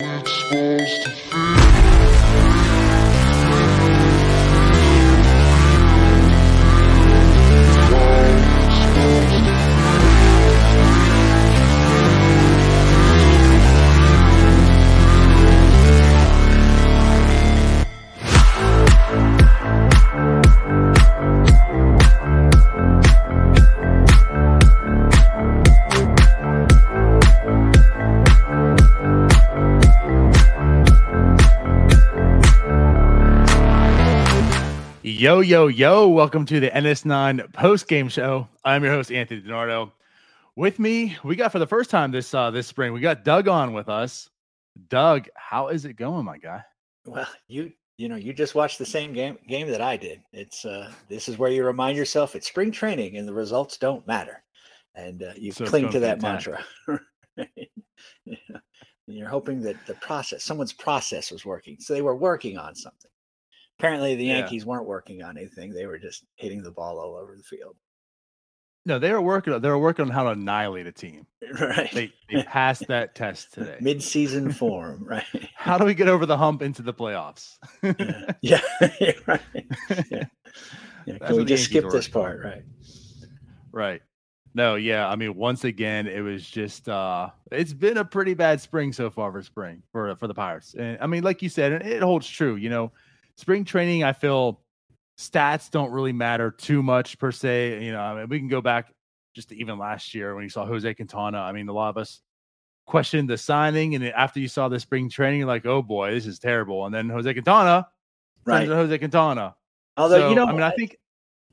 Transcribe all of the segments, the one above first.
It's supposed to feel Yo, yo, yo, welcome to the NS9 post game show. I'm your host, Anthony DiNardo. With me, we got for the first time this uh this spring, we got Doug on with us. Doug, how is it going, my guy? Well, you you know, you just watched the same game game that I did. It's uh this is where you remind yourself it's spring training and the results don't matter. And uh, you so cling to that mantra. And You're hoping that the process, someone's process was working. So they were working on something. Apparently, the Yankees yeah. weren't working on anything; they were just hitting the ball all over the field. No, they were working. They were working on how to annihilate a team. Right. They, they passed that test today. Mid-season form, right? How do we get over the hump into the playoffs? yeah. yeah, right. Yeah. yeah. Can we just skip this part, right? Right. No, yeah. I mean, once again, it was just uh it's been a pretty bad spring so far for spring for for the Pirates. And I mean, like you said, it holds true. You know, spring training, I feel stats don't really matter too much per se. You know, I mean, we can go back just to even last year when you saw Jose Quintana. I mean, a lot of us questioned the signing, and after you saw the spring training, you're like, oh boy, this is terrible. And then Jose Quintana, right? Jose Quintana. Although so, you know, I mean, I think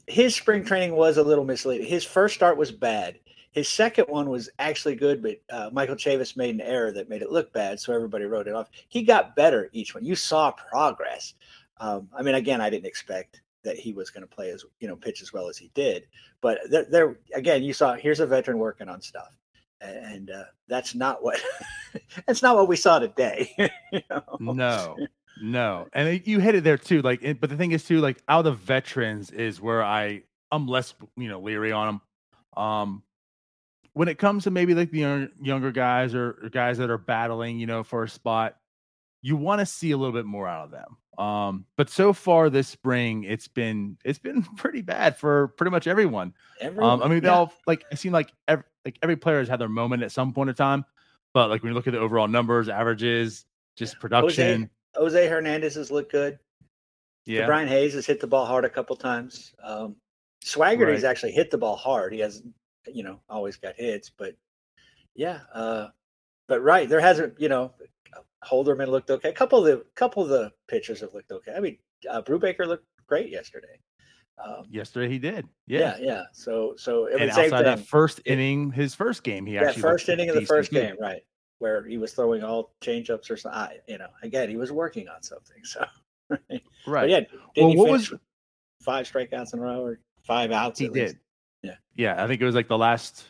his spring training was a little misleading. His first start was bad. His second one was actually good, but uh, Michael Chavis made an error that made it look bad, so everybody wrote it off. He got better each one. You saw progress. Um, I mean, again, I didn't expect that he was going to play as you know pitch as well as he did, but there, there again, you saw here's a veteran working on stuff, and uh, that's not what that's not what we saw today. you know? No, no, and you hit it there too. Like, but the thing is too, like out of veterans is where I I'm less you know leery on them. Um, when it comes to maybe like the younger, younger guys or, or guys that are battling, you know, for a spot, you want to see a little bit more out of them. Um, but so far this spring, it's been it's been pretty bad for pretty much everyone. everyone um, I mean, they yeah. all like it seemed like every like every player has had their moment at some point in time. But like when you look at the overall numbers, averages, just production. Jose, Jose Hernandez has looked good. Yeah, Brian Hayes has hit the ball hard a couple times. Um, Swagger right. actually hit the ball hard. He has, you know, always got hits, but yeah. Uh, but right, there hasn't, you know, Holderman looked okay. A couple of the couple of the pitchers have looked okay. I mean, uh, Brubaker looked great yesterday. Um, yesterday he did. Yeah, yeah. yeah. So so it and outside thing. that first inning, his first game, he actually first inning of the first game, right, where he was throwing all changeups or something. You know, again, he was working on something. So right, right. yeah. Well, what was five strikeouts in a row or five outs? He did. Least? Yeah, yeah. I think it was like the last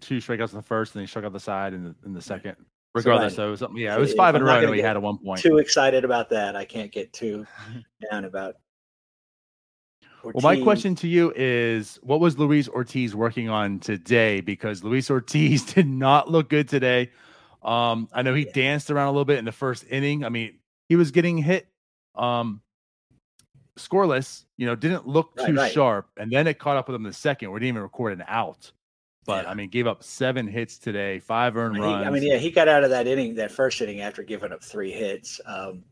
two strikeouts in the first, and then he struck out the side in the in the second. Regardless, so, right. so something, yeah, it was five in a row. We had at one point. Too excited about that. I can't get too down about. Ortiz. Well, my question to you is, what was Luis Ortiz working on today? Because Luis Ortiz did not look good today. Um, I know he yeah. danced around a little bit in the first inning. I mean, he was getting hit, um, scoreless. You know, didn't look right, too right. sharp, and then it caught up with him in the second. We didn't even record an out. But yeah. I mean, gave up seven hits today, five earned I mean, runs. He, I mean, yeah, he got out of that inning, that first inning after giving up three hits. Um,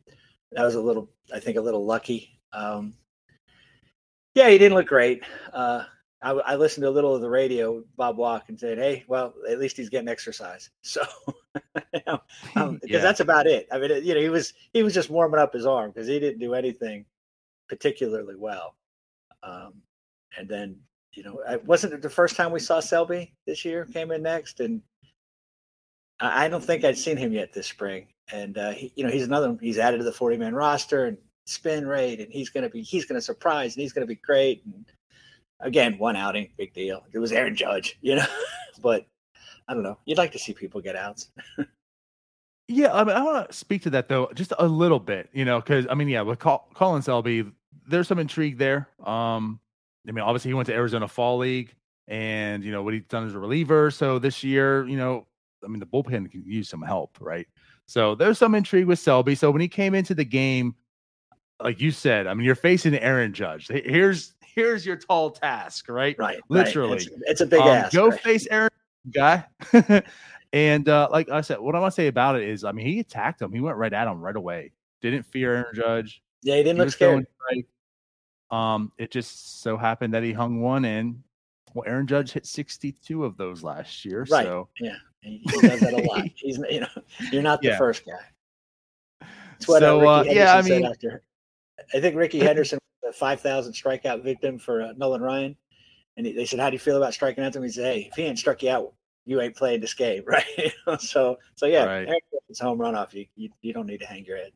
that was a little, I think, a little lucky. Um, yeah, he didn't look great. Uh, I, I, listened to a little of the radio, Bob Walk, and said, "Hey, well, at least he's getting exercise." So, because um, yeah. that's about it. I mean, you know, he was he was just warming up his arm because he didn't do anything particularly well. Um, and then you know, I wasn't it the first time we saw Selby this year came in next, and I don't think I'd seen him yet this spring. And uh, he, you know, he's another. He's added to the forty man roster and spin rate, and he's going to be he's going to surprise, and he's going to be great. And again, one outing, big deal. It was Aaron Judge, you know, but I don't know. You'd like to see people get outs. yeah, I mean, I want to speak to that though, just a little bit, you know, because I mean, yeah, with Colin Selby, there's some intrigue there. Um, I mean, obviously he went to Arizona Fall League, and you know what he's done as a reliever. So this year, you know, I mean, the bullpen can use some help, right? So there's some intrigue with Selby. So when he came into the game, like you said, I mean, you're facing Aaron Judge. Here's here's your tall task, right? Right. Literally, right. It's, it's, a big um, ask. Go right? face Aaron guy. and uh, like I said, what I want to say about it is, I mean, he attacked him. He went right at him right away. Didn't fear Aaron Judge. Yeah, he didn't he look scared. Um, it just so happened that he hung one in. Well, Aaron Judge hit 62 of those last year. Right. So yeah, he, he does that a lot. He's you know, you're not the yeah. first guy. What so, uh, yeah, I mean, after, I think Rickey Henderson, was the 5,000 strikeout victim for uh, Nolan Ryan, and he, they said, "How do you feel about striking out?" Him, he said, "Hey, if he ain't struck you out, you ain't played this game, right?" so, so yeah, right. Home run off you, you. You don't need to hang your head.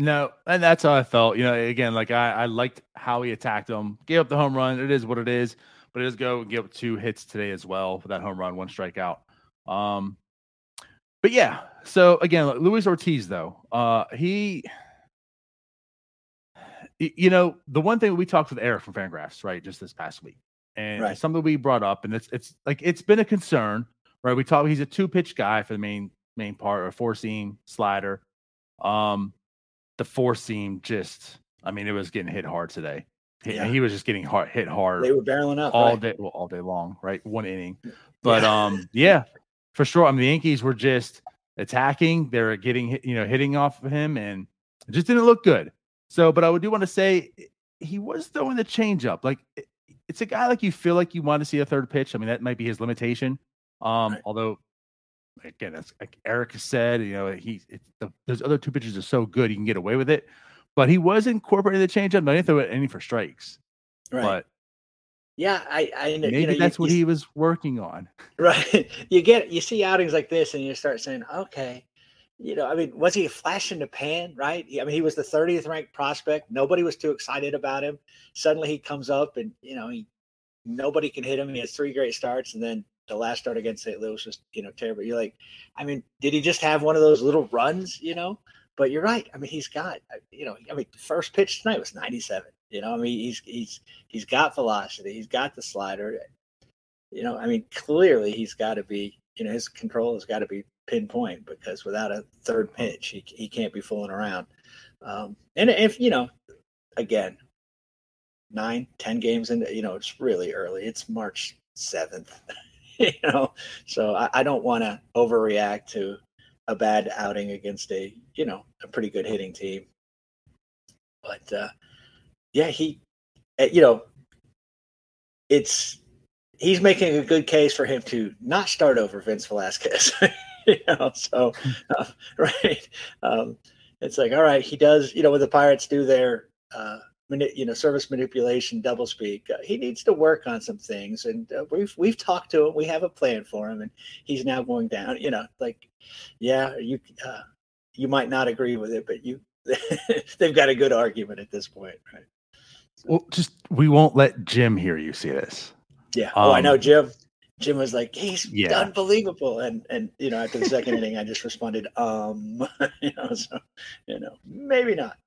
No, and that's how I felt. You know, again, like I, I liked how he attacked him, gave up the home run. It is what it is, but it does go and give up two hits today as well for that home run, one strikeout. Um, but yeah, so again, Luis Ortiz though, uh, he, you know, the one thing we talked with Eric from Fangraphs, right, just this past week, and right. something we brought up, and it's it's like it's been a concern, right? We talked. He's a two pitch guy for the main main part, or four seam slider. Um, the four seam just, I mean, it was getting hit hard today. Yeah. He was just getting hard, hit hard. They were barreling up all right? day, well, all day long, right? One inning, but yeah. um, yeah, for sure. I mean, the Yankees were just attacking. They were getting, you know, hitting off of him, and it just didn't look good. So, but I would do want to say he was throwing the changeup. Like it's a guy like you feel like you want to see a third pitch. I mean, that might be his limitation. Um, right. although again, as like Eric said, you know, he the, those other two pitches are so good, he can get away with it. But he was incorporating the changeup. I didn't throw it any for strikes. Right. But yeah, I, I maybe you know, that's you, what you, he was working on. Right. You get you see outings like this, and you start saying, okay, you know, I mean, was he a flash in the pan? Right. I mean, he was the 30th ranked prospect. Nobody was too excited about him. Suddenly, he comes up, and you know, he nobody can hit him. He has three great starts, and then the last start against St. Louis was, you know, terrible. You're like, I mean, did he just have one of those little runs, you know? But you're right. I mean, he's got, uh, you know, I mean, first pitch tonight was 97. You know, I mean, he's he's he's got velocity. He's got the slider. You know, I mean, clearly he's got to be, you know, his control has got to be pinpoint because without a third pitch, he he can't be fooling around. Um, and if you know, again, nine, ten games into, you know, it's really early. It's March seventh. you know, so I, I don't want to overreact to a bad outing against a you know a pretty good hitting team. But uh, yeah, he, eh, you know, it's he's making a good case for him to not start over Vince Velasquez. you know, so uh, right, um, it's like all right, he does. You know, when the Pirates do their uh, you know service manipulation double speak uh, he needs to work on some things and uh, we've we've talked to him we have a plan for him and he's now going down you know like yeah you uh, you might not agree with it but you they've got a good argument at this point right? So, well just we won't let jim hear you see this. Yeah oh i know um, jim jim was like he's yeah. unbelievable and and you know after the second inning i just responded um you know so you know maybe not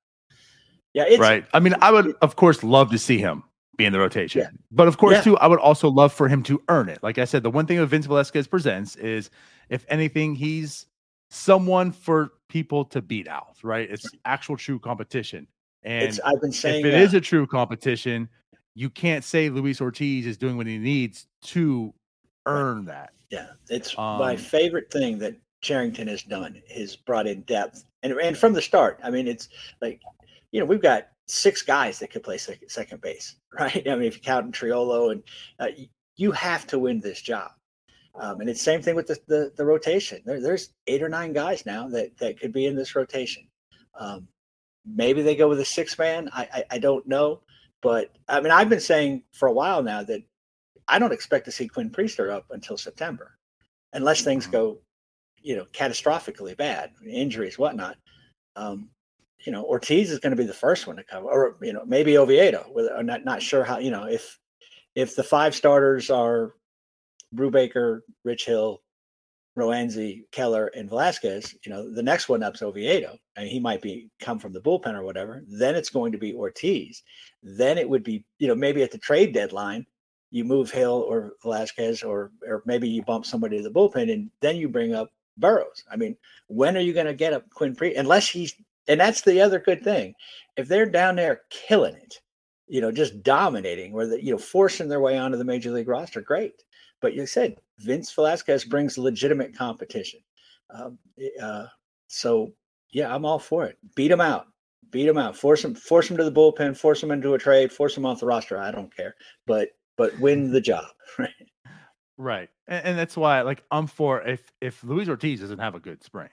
yeah, right. I mean, I would of course love to see him be in the rotation, yeah. but of course yeah. too, I would also love for him to earn it. Like I said, the one thing that Vince Velasquez presents is, if anything, he's someone for people to beat out. Right? It's actual true competition. And it's, I've been saying if it is a true competition, you can't say Luis Ortiz is doing what he needs to earn that. Yeah, it's um, my favorite thing that Cherington has done Has brought in depth and and from the start. I mean, it's like you know, we've got six guys that could play second, second base, right? I mean, if you count in Triolo, and uh, you have to win this job. Um, and it's same thing with the, the, the rotation. There, there's eight or nine guys now that, that could be in this rotation. Um, maybe they go with a six man. I, I, I don't know, but I mean, I've been saying for a while now that I don't expect to see Quinn Priester up until September, unless things mm-hmm. go, you know, catastrophically bad, injuries, whatnot. Um, you know, Ortiz is going to be the first one to come, or you know, maybe Oviedo. I'm not not sure how. You know, if if the five starters are Brubaker, Rich Hill, Roansy, Keller, and Velasquez, you know, the next one up's Oviedo, and he might be come from the bullpen or whatever. Then it's going to be Ortiz. Then it would be, you know, maybe at the trade deadline, you move Hill or Velasquez, or or maybe you bump somebody to the bullpen, and then you bring up Burrows. I mean, when are you going to get up Quinn Priest? Unless he's, and that's the other good thing. If they're down there killing it, you know, just dominating, or the, you know, forcing their way onto the major league roster, great. But you said Vince Velasquez brings legitimate competition. Um, uh, so yeah, I'm all for it. Beat him out. Beat him out. Force him. Force him to the bullpen. Force him into a trade. Force him off the roster. I don't care. But but win the job. Right. Right. And, and that's why, like, I'm for if if Luis Ortiz doesn't have a good spring,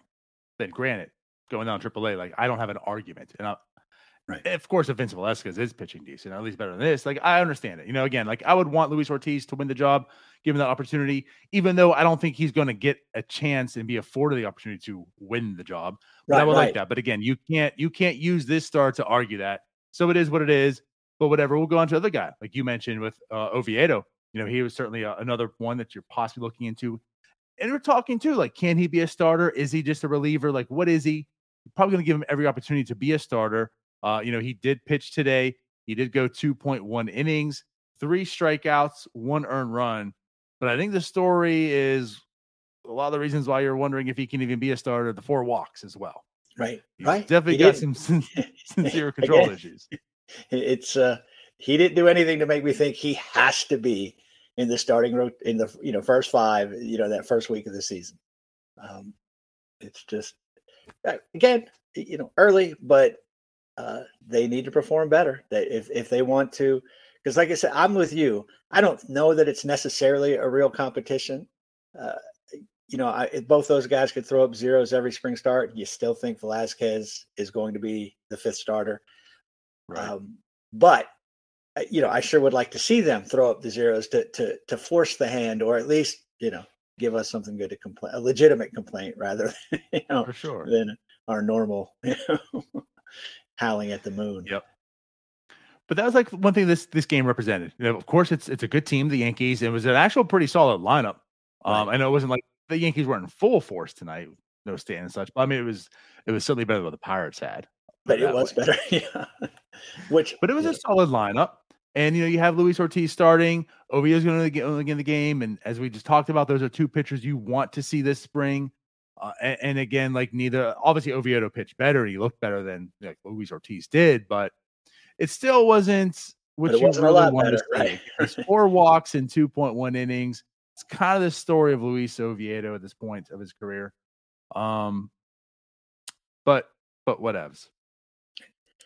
then granted, going down AAA, like, I don't have an argument. And I, Right. Of course, if Vince Velasquez is pitching decent, at least better than this, like I understand it. You know, again, like I would want Luis Ortiz to win the job, given that opportunity, even though I don't think he's going to get a chance and be afforded the opportunity to win the job. But right, I would right. like that. But again, you can't you can't use this star to argue that. So it is what it is. But whatever, we'll go on to other guy, like you mentioned with uh, Oviedo. You know, he was certainly a, another one that you're possibly looking into. And we're talking too, like, can he be a starter? Is he just a reliever? Like, what is he? Probably going to give him every opportunity to be a starter. Uh, you know, he did pitch today. He did go 2.1 innings, three strikeouts, one earned run. But I think the story is a lot of the reasons why you're wondering if he can even be a starter, the four walks as well. Right. He's right. Definitely he got did. some sincere control Again, issues. It's uh he didn't do anything to make me think he has to be in the starting in the you know first five, you know, that first week of the season. Um it's just again, you know, early, but uh, they need to perform better. That if if they want to, because like I said, I'm with you. I don't know that it's necessarily a real competition. Uh, you know, I, both those guys could throw up zeros every spring start. You still think Velasquez is going to be the fifth starter, right. um, but uh, you know, I sure would like to see them throw up the zeros to to to force the hand, or at least you know, give us something good to complain, a legitimate complaint rather than you know, For sure. than our normal. You know? howling at the moon. Yep. But that was like one thing this this game represented. You know, of course, it's it's a good team, the Yankees. It was an actual pretty solid lineup. Um, right. I know it wasn't like the Yankees weren't in full force tonight, no stand and such. But I mean, it was it was certainly better than what the Pirates had. But it was way. better, yeah. Which, but it was yeah. a solid lineup. And you know, you have Luis Ortiz starting. Oviedo's going to get in the game, and as we just talked about, those are two pitchers you want to see this spring. Uh, and, and, again, like neither obviously Oviedo pitched better. He looked better than like Luis Ortiz did, but it still wasn't what you wasn't really wanted better, to see. Right? four walks in 2.1 innings. It's kind of the story of Luis Oviedo at this point of his career. Um, but but whatevs.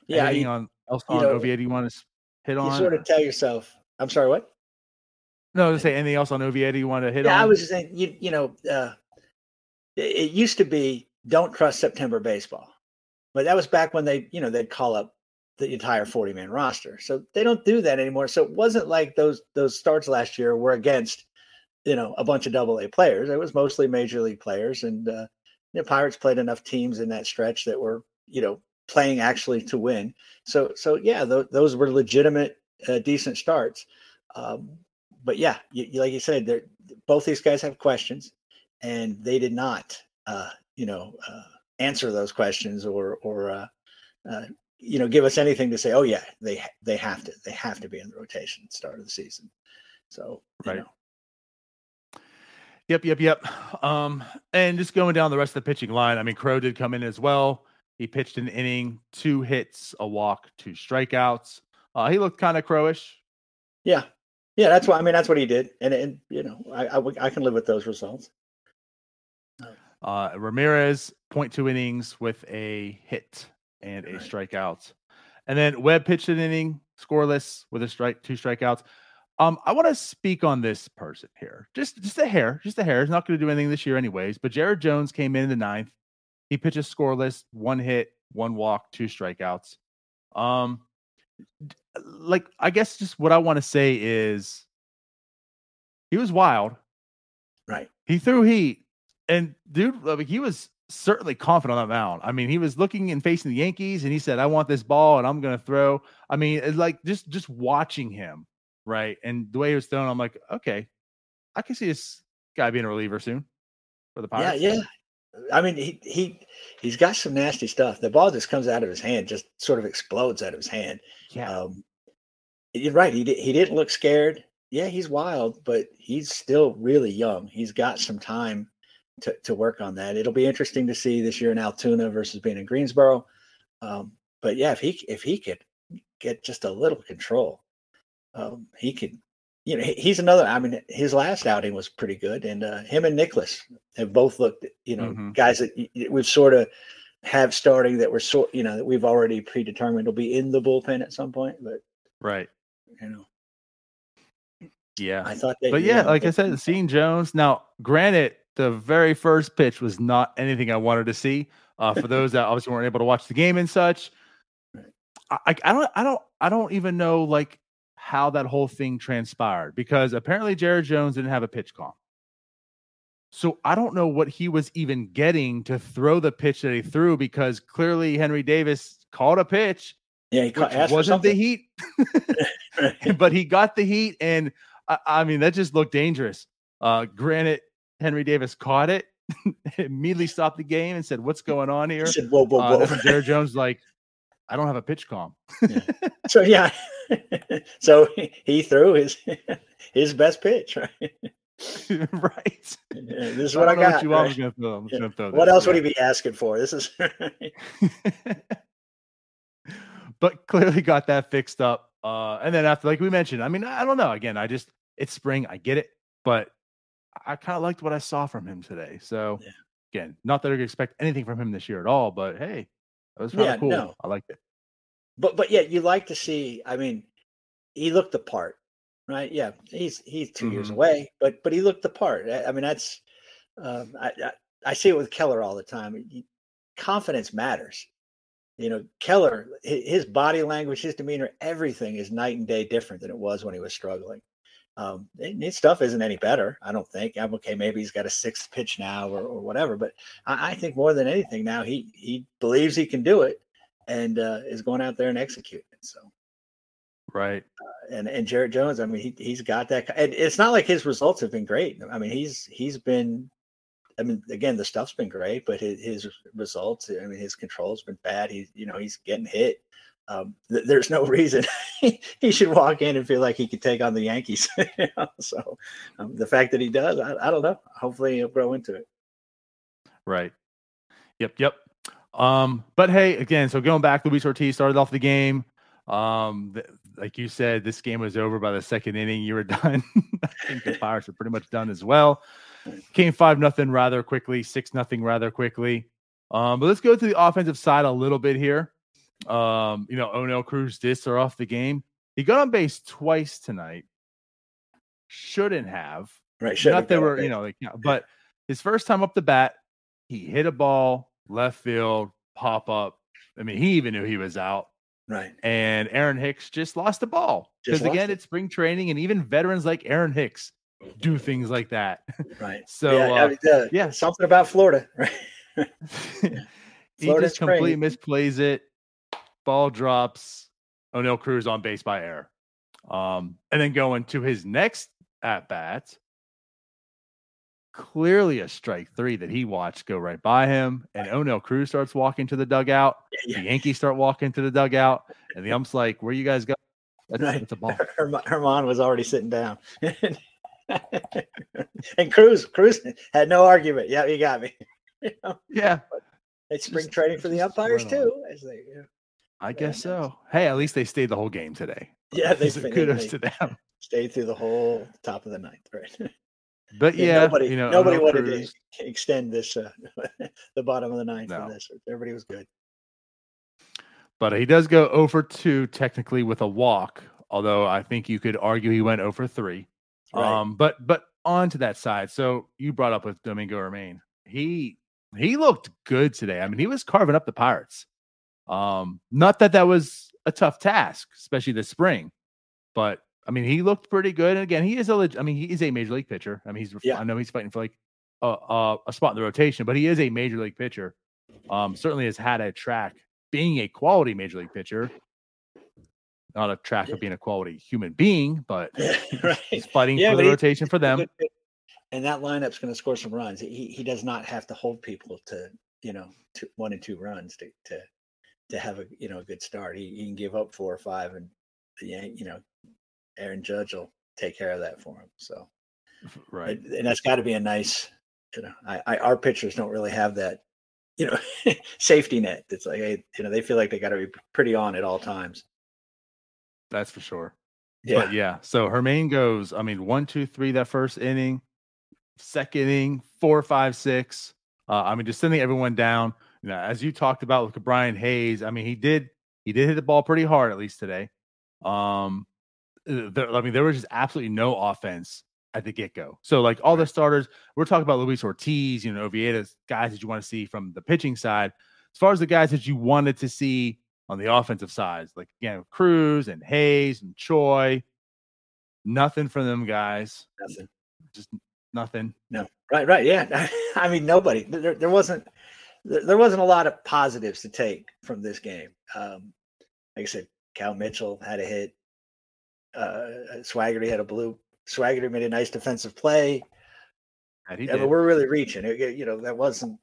Yeah, anything on else on you know, Oviedo you want to hit on? You sort of tell yourself. I'm sorry, what? No, to say anything else on Oviedo you want to hit yeah, on? I was just saying, you you know, uh, it used to be don't trust September baseball, but that was back when they, you know, they'd call up the entire 40 man roster. So they don't do that anymore. So it wasn't like those those starts last year were against, you know, a bunch of double A players. It was mostly major league players. And uh, the Pirates played enough teams in that stretch that were, you know, playing actually to win. So so yeah, th- those were legitimate, uh, decent starts. Um, but yeah, you, you, like you said, both these guys have questions and they did not, uh, you know, uh, answer those questions or or uh, uh, you know give us anything to say. Oh yeah, they they have to they have to be in the rotation start of the season. So right. Know. Yep, yep, yep. Um, and just going down the rest of the pitching line, I mean, Crowe did come in as well. He pitched an inning, two hits, a walk, two strikeouts. Uh, he looked kind of crowish. Yeah, yeah, that's what I mean. That's what he did, and and you know, I, I, I can live with those results. Uh, Ramirez, 0.2 innings with a hit and a strikeout. And then Webb pitched an inning, scoreless with a strike, two strikeouts. Um, I want to speak on this person here. Just just a hair, just a hair. He's not going to do anything this year, anyways. But Jared Jones came in, in the ninth. He pitches scoreless, one hit, one walk, two strikeouts. Um, like I guess just what I want to say is he was wild. Right. He threw heat and dude, like he was certainly confident on that mound. I mean, he was looking and facing the Yankees, and he said, "I want this ball, and I'm going to throw." I mean, it's like just just watching him, right, and the way he was throwing, I'm like, okay, I can see this guy being a reliever soon for the Pirates. Yeah, yeah. I mean, he he he's got some nasty stuff. The ball just comes out of his hand, just sort of explodes out of his hand. Yeah. Um, you're right. He he didn't look scared. yeah, he's wild, but he's still really young. He's got some time to, to work on that. It'll be interesting to see this year in Altoona versus being in Greensboro. Um, but yeah, if he if he could get just a little control, um, he could. You know, he's another. I mean, his last outing was pretty good, and uh, him and Nicolas have both looked. You know, mm-hmm. guys that we've sort of have starting that we're sort. You know, that we've already predetermined will be in the bullpen at some point. But right, you know, yeah, I thought. but yeah, know, like I said, seeing Jones now. Granted, the very first pitch was not anything I wanted to see. Uh, for those that obviously weren't able to watch the game and such, I, I don't, I don't, I don't even know like how that whole thing transpired because apparently Jared Jones didn't have a pitch PitchCom. So I don't know what he was even getting to throw the pitch that he threw because clearly Henry Davis called a pitch. Yeah, he caught, wasn't the heat, but he got the heat, and I, I mean that just looked dangerous. Uh, granted, Henry Davis caught it, immediately stopped the game and said, "What's going on here?" He said, "Whoa, whoa, uh, whoa!" Uh, Jared Jones like, "I don't have a PitchCom." yeah. So yeah, so he threw his his best pitch, right? right. Yeah, this is what I, I got. What, right? gonna throw. Gonna throw what else would he be asking for? This is. but clearly got that fixed up. Uh, and then after, like we mentioned, I mean, I don't know. Again, I just it's spring. I get it, but I kind of liked what I saw from him today. So yeah. again, not that I could expect anything from him this year at all, but hey, that was yeah, cool. No. I liked it. But but yeah, you like to see. I mean, he looked the part, right? Yeah, he's he's 2 mm-hmm. years away, but but he looked the part. I, I mean, that's um, I, I, I see it with Keller all the time. Confidence matters. You know, Keller, his body language, his demeanor, everything is night and day different than it was when he was struggling. Um, his stuff isn't any better, I don't think. I'm okay, maybe he's got a sixth pitch now or, or whatever, but I, I, think more than anything now he he believes he can do it and uh, is going out there and executing. So, right. Uh, and and Jared Jones, I mean, he he's got that. And it's not like his results have been great. I mean, he's he's been. I mean, again, the stuff's been great, but his, his results, I mean, his control's been bad. He's, you know, he's getting hit um, th- there's no reason he should walk in and feel like he could take on the Yankees. so um, the fact that he does, I, I, don't know. Hopefully he'll grow into it. Right. Yep. Yep. Um, but hey, again, so going back, Luis Ortiz started off the game. Um, th- like you said, this game was over by the second inning. You were done. I think the Pirates are pretty much done as well. Came five nothing rather quickly, six nothing rather quickly. Um, but let's go to the offensive side a little bit here. Um, you know, Oneil Cruz did start off the game. He got on base twice tonight. Shouldn't have. Right. Should Not that were, you know, like, but his first time up the bat, he hit a ball left field, pop up. I mean, he even knew he was out. Right. And Aaron Hicks just lost the ball. Because again, it. it's spring training, and even veterans like Aaron Hicks do things like that. Right. so yeah, uh, uh, yeah. something about Florida. Right. he just completely misplays it ball drops, Oneil Cruz on base by error. Um, and then going to his next at bat, clearly a strike three that he watched go right by him. And Oneil Cruz starts walking to the dugout. Yeah, The Yankees start walking to the dugout. And the ump's like, Where you guys go? That's, right. that's a ball. Germán was already sitting down. and Cruz, Cruz had no argument. Yeah, you got me. you know? Yeah. it's spring just, training for the umpires too, as they you know. I guess so. Hey, at least they stayed the whole game today. Yeah, they so kudos to them. Stayed through the whole top of the ninth, right? But yeah, nobody, you know, nobody wanted to extend this uh, the bottom of the ninth no. for this. Everybody was good. But he does go over two technically with a walk, although I think you could argue he went over three. Right. Um, but but on to that side. So you brought up with Domingo Germán. He he looked good today. I mean, he was carving up the Pirates. Um, not that that was a tough task, especially this spring, but I mean, he looked pretty good. And again, he is a, leg- I mean, he is a major league pitcher. I mean, he's, yeah. I know he's fighting for like a, a, a, spot in the rotation, but he is a major league pitcher. Um, certainly has had a track being a quality major league pitcher, not a track of being a quality human being, but right. he's fighting yeah, for the rotation for them. And that lineup's going to score some runs. He he does not have to hold people to you know two, one and two runs to to to have a you know a good start. He, he can give up four or five, and you know Aaron Judge will take care of that for him. So, right, and, and that's got to be a nice. You know, I, I our pitchers don't really have that. You know, safety net. It's like hey, you know they feel like they got to be pretty on at all times. That's for sure. Yeah, but yeah. So Germán goes. I mean, one, two, three. That first inning, second inning, four, five, six. Uh, I mean, just sending everyone down. You know, as you talked about, at Brian Hayes. I mean, he did he did hit the ball pretty hard at least today. Um, there, I mean, there was just absolutely no offense at the get go. So, like all the starters, we're talking about Luis Ortiz, you know, Oviedo's guys that you want to see from the pitching side. As far as the guys that you wanted to see on the offensive side, like again, Cruz and Hayes and Choi, nothing from them guys. Nothing. Just nothing. No. Right. Right. Yeah. I mean, nobody. There, there wasn't. There wasn't a lot of positives to take from this game. Um, like I said, Cal Mitchell had a hit. Uh, Swaggerty had a blue. Swaggerty made a nice defensive play. Yeah, but we're really reaching. It, you know, that wasn't.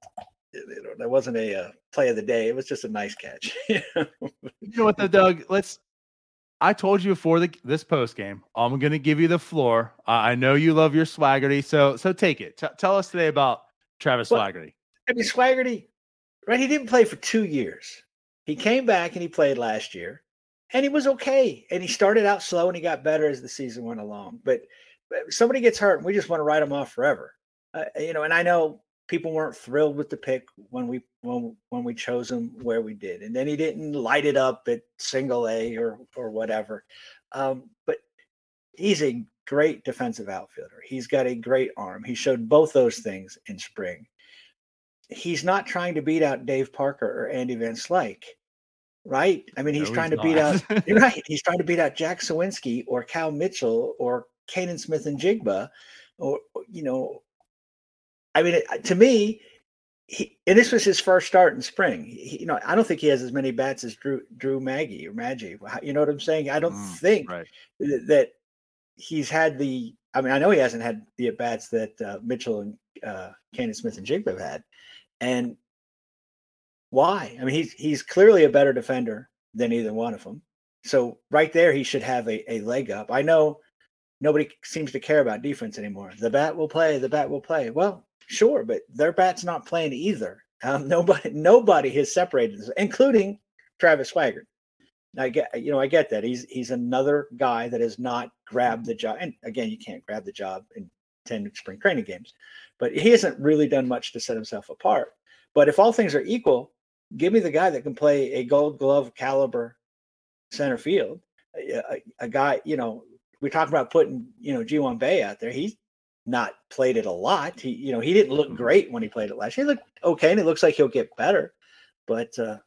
You know, that wasn't a uh, play of the day. It was just a nice catch. you know what, though, Doug? Let's. I told you before the, this post game, I'm going to give you the floor. Uh, I know you love your Swaggerty, so so take it. T- tell us today about Travis well, Swaggerty. I mean, Swaggerty, right? He didn't play for two years. He came back and he played last year and he was okay. And he started out slow and he got better as the season went along. But, but somebody gets hurt and we just want to write him off forever. Uh, you know, and I know people weren't thrilled with the pick when we when when we chose him where we did, and then he didn't light it up at single A or or whatever. Um, but he's a great defensive outfielder. He's got a great arm. He showed both those things in spring. He's not trying to beat out Dave Parker or Andy Van Slyke right? I mean, he's no, trying he's to beat out. you're right. He's trying to beat out Jack Suwinski or Cal Mitchell or Canaan Smith-Njigba, or you know, I mean, to me, he, and this was his first start in spring. He, you know, I don't think he has as many bats as Drew Drew Maggie or Maggi. You know what I'm saying? I don't mm, think right. that he's had the. I mean, I know he hasn't had the at bats that uh, Mitchell and uh, Canaan Smith-Njigba have had, and why? I mean, he's he's clearly a better defender than either one of them. So right there, he should have a, a leg up. I know nobody seems to care about defense anymore. The bat will play. The bat will play. Well, sure, but their bat's not playing either. Um, nobody nobody has separated this, including Travis Swagger. I get you know I get that he's he's another guy that has not grabbed the job. And again, you can't grab the job in ten spring training games, but he hasn't really done much to set himself apart. But if all things are equal, give me the guy that can play a gold glove caliber center field. A, a, guy, you know, we talk about putting, you know, Ji-hwan Bae out there. He's not played it a lot. He, you know, he didn't look mm-hmm. great when he played it last year. He looked okay, and it looks like he'll get better. But uh,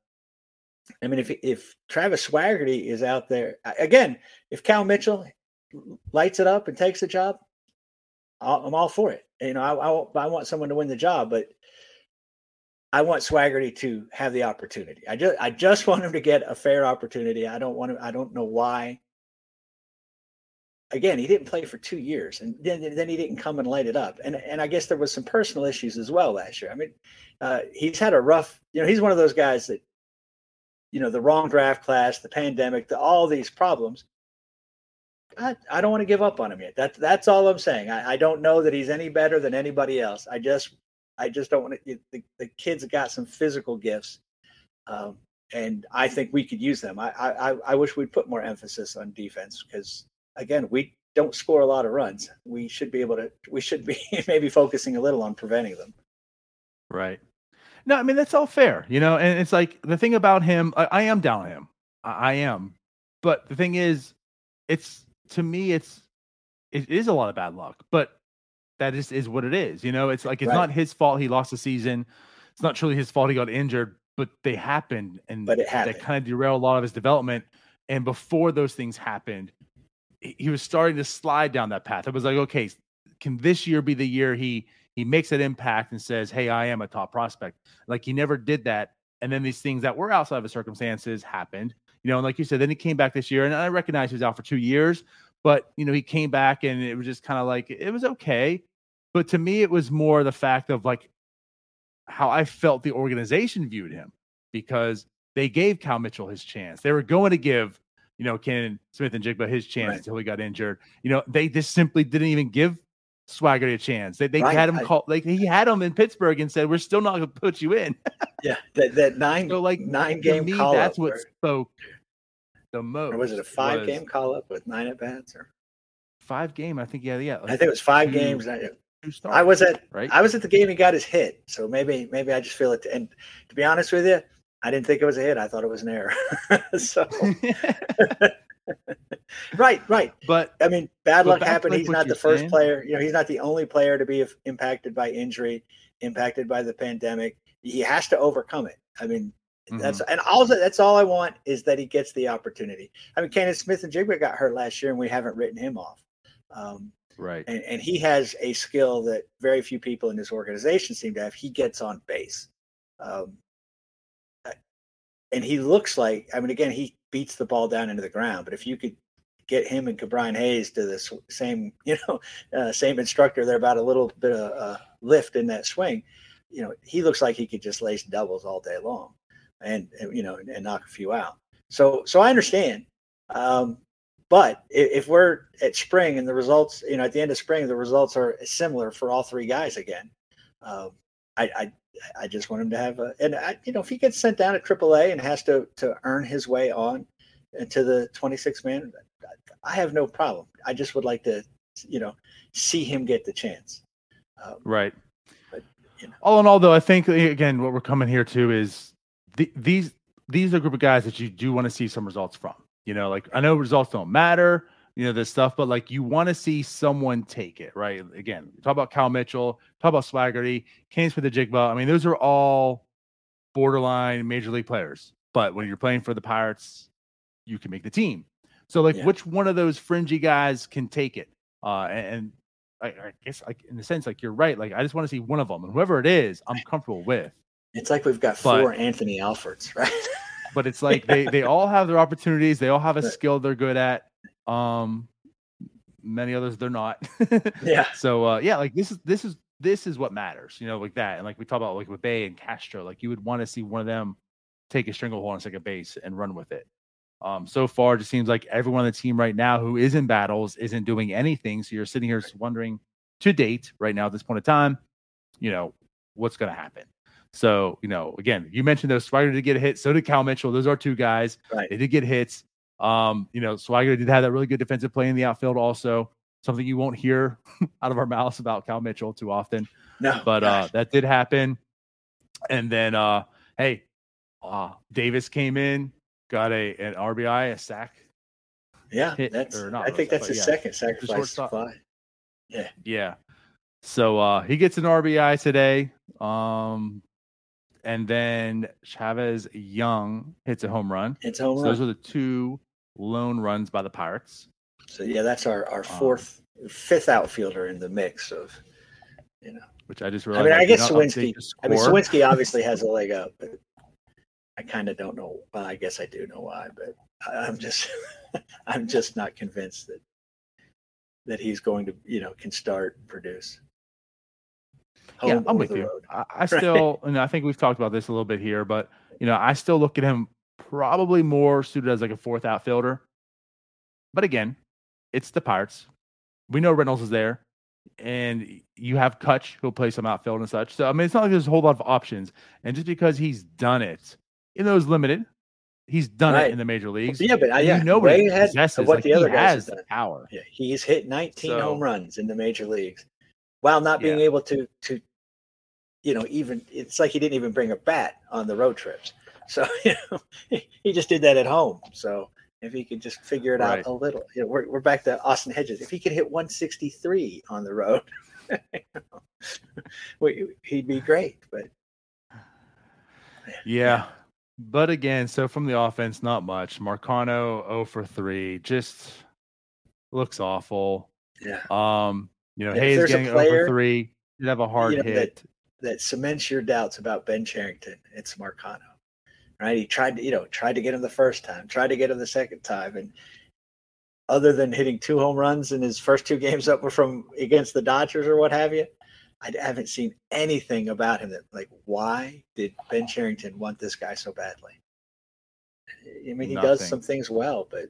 I mean, if if Travis Swaggerty is out there again, if Cal Mitchell lights it up and takes the job, I'm all for it. You know, I, I, I want someone to win the job, but I want Swaggerty to have the opportunity. I just I just want him to get a fair opportunity. I don't want to. I don't know why. Again, he didn't play for two years, and then then he didn't come and light it up. And and I guess there was some personal issues as well last year. I mean, uh, he's had a rough. You know, he's one of those guys that, you know, the wrong draft class, the pandemic, the, all these problems. I, I don't want to give up on him yet. That's that's all I'm saying. I, I don't know that he's any better than anybody else. I just I just don't want to. The, the kids got some physical gifts, um, and I think we could use them. I, I I wish we'd put more emphasis on defense because again, we don't score a lot of runs. We should be able to. We should be maybe focusing a little on preventing them. Right. No, I mean that's all fair, you know. And it's like the thing about him. I, I am down on him. I, I am, but the thing is, it's to me, it's it is a lot of bad luck. But that just is what it is. You know, it's like it's right. not his fault he lost the season. It's not truly his fault he got injured, but they happened and but it happened. that kind of derailed a lot of his development. And before those things happened, he was starting to slide down that path. It was like, okay, can this year be the year he he makes that impact and says, "Hey, I am a top prospect." Like he never did that, and then these things that were outside of his circumstances happened. You know, and like you said, then he came back this year, and I recognize he was out for two years, but you know, he came back and it was just kind of like it was okay. But to me, it was more the fact of like how I felt the organization viewed him because they gave Cal Mitchell his chance. They were going to give, you know, Cannon Smith and Jigba his chance Right. until he got injured. You know, they just simply didn't even give Swagger a chance. They, they Right, had him call like he had him in Pittsburgh and said, "We're still not going to put you in." Yeah, that that nine So like nine game me, that's what spoke the most. or was it a five was game call up with nine at bats? Or five game? I think yeah, yeah. I think it was five two- games. I, I was at right. I was at the game he got his hit, so maybe maybe I just feel it. And to be honest with you, I didn't think it was a hit. I thought it was an error. so right, right. but I mean, bad luck happened. like, He's not the first saying. player. You know, he's not the only player to be impacted by injury, impacted by the pandemic. He has to overcome it. I mean, that's Mhm. and all. That's all I want is that he gets the opportunity. I mean, Canaan Smith-Njigba got hurt last year, and we haven't written him off. Um, right. and, and he has a skill that very few people in this organization seem to have. He gets on base, um, uh, and he looks like. I mean, again, he beats the ball down into the ground. But if you could get him and Ke'Bryan Hayes to the same, you know, uh, same instructor, they're about a little bit of uh, lift in that swing. You know, he looks like he could just lace doubles all day long, and, and you know, and, and knock a few out. So, so I understand. Um, but i- if we're at spring and the results, you know, at the end of spring, the results are similar for all three guys again. Um, I, I, I just want him to have a, and I, you know, if he gets sent down at AAA and has to to earn his way on into the 26 man, I have no problem. I just would like to, you know, see him get the chance. Um, Right. But, you know. All in all, though, I think again, what we're coming here to is the, these these are a group of guys that you do want to see some results from. You know, like I know results don't matter, you know, this stuff, but like you want to see someone take it, right? Again, talk about Cal Mitchell, talk about Swaggerty, Canaan Smith-Njigba. I mean, those are all borderline major league players. But when you're playing for the Pirates, you can make the team. So, like, Yeah. which one of those fringy guys can take it? Uh, and, I, I guess, like in the sense, like you're right. Like I just want to see one of them, and whoever it is, I'm comfortable with. It's like we've got But- four Anthony Alfords, right? But it's like they they all have their opportunities. They all have a skill they're good at. Um, many others they're not. yeah, So uh, yeah, like this is this is this is what matters, you know, like that. And like we talk about like with Bae and Castro, like you would want to see one of them take a stranglehold on second base and run with it. Um, so far, it just seems like everyone on the team right now who is in battles isn't doing anything. So you're sitting here just wondering to date right now at this point in time, you know, what's going to happen. So, you know, again, you mentioned those Swagger did get a hit. So did Cal Mitchell. Those are two guys. Right. They did get hits. Um, you know, Swagger did have that really good defensive play in the outfield also. Something you won't hear out of our mouths about Cal Mitchell too often. no, But uh that did happen. And then uh hey, uh Davis came in, got a an RBI, a sack. yeah, hit- that's. or not I think that's his yeah, second sacrifice fly. Yeah. Yeah. So uh he gets an RBI today. Um and then Chavez Young hits a home run. It's home So run. those are the two lone runs by the Pirates. So yeah, that's our our Um, fourth, fifth outfielder in the mix of, you know. Which I just really I mean, I did guess not Suwinski. I mean. Suwinski obviously has a leg up, but I kind of don't know. Well, I guess I do know why, but I- I'm just, I'm just not convinced that that he's going to, you know, can start and produce. Yeah, I'm with you. road. I, I still, and I think we've talked about this a little bit here, but you know, I still look at him probably more suited as like a fourth outfielder. But again, it's the Pirates. We know Reynolds is there, and you have Kutch who'll play some outfield and such. So I mean, it's not like there's a whole lot of options. And just because he's done it, even though it's limited, he's done Right. it in the major leagues. Yeah, but uh, I, yeah, you know what way he ahead possesses. of what like, the other he guys has have done. power. Yeah, he's hit 19 So- home runs in the major leagues, while not being Yeah. able to to, you know, even it's like he didn't even bring a bat on the road trips. So you know, he, just did that at home. So if he could just figure it Right. out a little, you know, we're we're back to Austin Hedges. If he could hit 163 on the road, we- he'd be great. But Yeah. But again, so from the offense, not much. Marcano 0 for 3, just looks awful. yeah, Um, you know, Hayes getting 0 player, for 3, did have a hard you know, hit. that cements your doubts about Ben Cherington. It's Marcano, right? He tried to, you know, tried to get him the first time, tried to get him the second time, and other than hitting two home runs in his first two games up from against the Dodgers or what have you, I haven't seen anything about him that like why did Ben Cherington want this guy so badly? I mean, he does some things well, but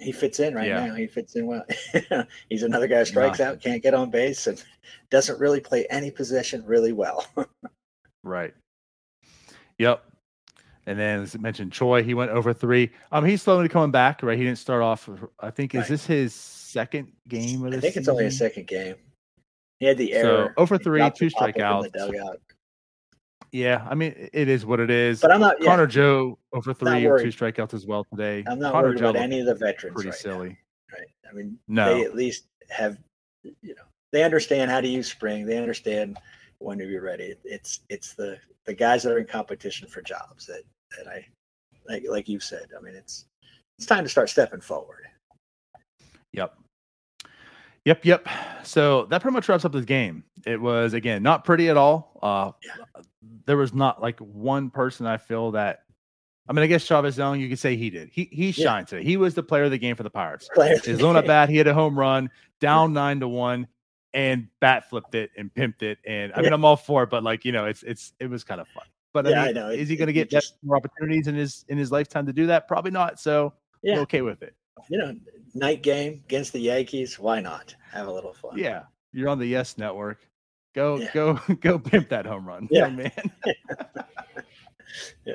he fits in right yeah. now. He fits in well. He's another guy who strikes out, can't get on base, and doesn't really play any position really well. right. Yep. And then as I mentioned, Choi, he went over three. Um, he's slowly coming back, right? He didn't start off. I think is this his second game of I think it's only a second game. He had the error. So over three, two strikeouts. Yeah, I mean it is what it is. But I'm not. Connor yeah, Joe over three or two strikeouts as well today. I'm not Connor worried Joe about any of the veterans. Pretty right silly, now, right? I mean, no. they at least have, you know, they understand how to use spring. They understand when to be ready. It's it's the the guys that are in competition for jobs that that I like like you said. I mean, it's it's time to start stepping forward. Yep. Yep, yep. So that pretty much wraps up this game. It was again not pretty at all. Uh, yeah. There was not like one person I feel that. I mean, I guess Chavez Young, you could say he did. He he shined yeah. today. He was the player of the game for the Pirates. His own at bat, he had a home run, down nine to one, and bat flipped it and pimped it. And I yeah. mean, I'm all for it, but like you know, it's it's it was kind of fun. But yeah, I, mean, I know. Is he going to get just, more opportunities in his in his lifetime to do that? Probably not. So yeah. I'm okay with it. You know, night game against the Yankees. Why not have a little fun? Yeah, you're on the Yes Network. Go yeah. go go pimp that home run, yeah, man. yeah.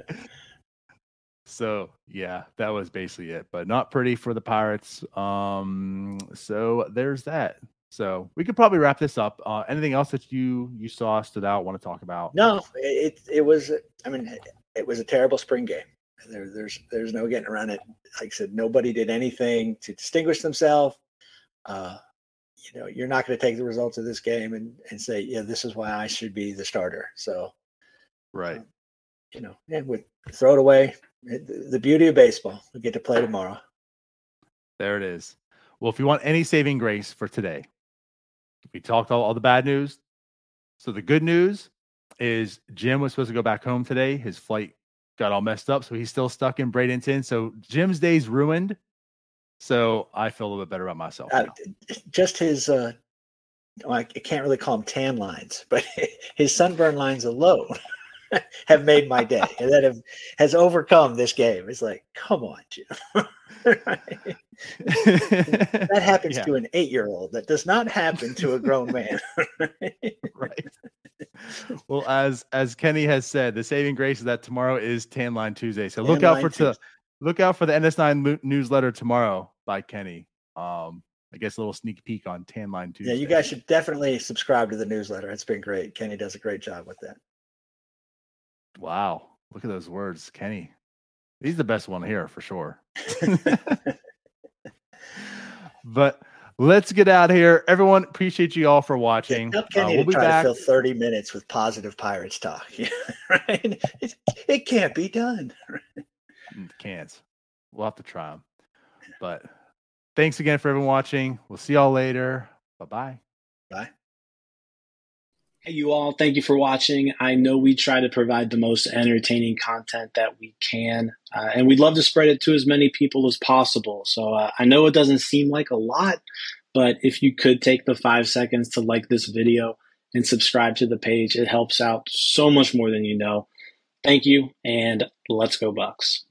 So yeah, that was basically it, but not pretty for the Pirates. Um, so there's that. So we could probably wrap this up. Uh, anything else that you you saw stood out? Want to talk about? No, it it was. I mean, it was a terrible spring game. There, there's there's no getting around it. Like I said, nobody did anything to distinguish themselves. Uh, you know, you're not going to take the results of this game and and say, yeah, this is why I should be the starter. So, right. Uh, you know, and we throw it away. The beauty of baseball, we get to play tomorrow. There it is. Well, if you want any saving grace for today, we talked all, all the bad news. So the good news is Jim was supposed to go back home today. His flight got all messed up, so he's still stuck in Bradenton. So Jim's day's ruined. So I feel a little bit better about myself. Uh, just his, uh, I can't really call them tan lines, but his sunburn lines alone have made my day, and that have has overcome this game. It's like, come on, Jim. that happens yeah. to an eight-year-old. That does not happen to a grown man. right. Well, as as Kenny has said, the saving grace is that tomorrow is Tan Line Tuesday. So Tan look out for to look out for the NS9 newsletter tomorrow by Kenny. Um, I guess a little sneak peek on Tan Line Tuesday. Yeah, you guys should definitely subscribe to the newsletter. It's been great. Kenny does a great job with that. Wow, look at those words, Kenny. He's the best one here for sure. but let's get out of here. Everyone, appreciate you all for watching. Yeah, uh, we'll be back. To fill 30 minutes with positive Pirates talk. right? It, it can't be done. Can't. We'll have to try them. But thanks again for everyone watching. We'll see y'all later. Bye-bye. Bye. Hey, you all, thank you for watching. I know we try to provide the most entertaining content that we can, uh, and we'd love to spread it to as many people as possible. So uh, I know it doesn't seem like a lot, but if you could take the five seconds to like this video and subscribe to the page, it helps out so much more than you know. Thank you, and let's go, Bucs.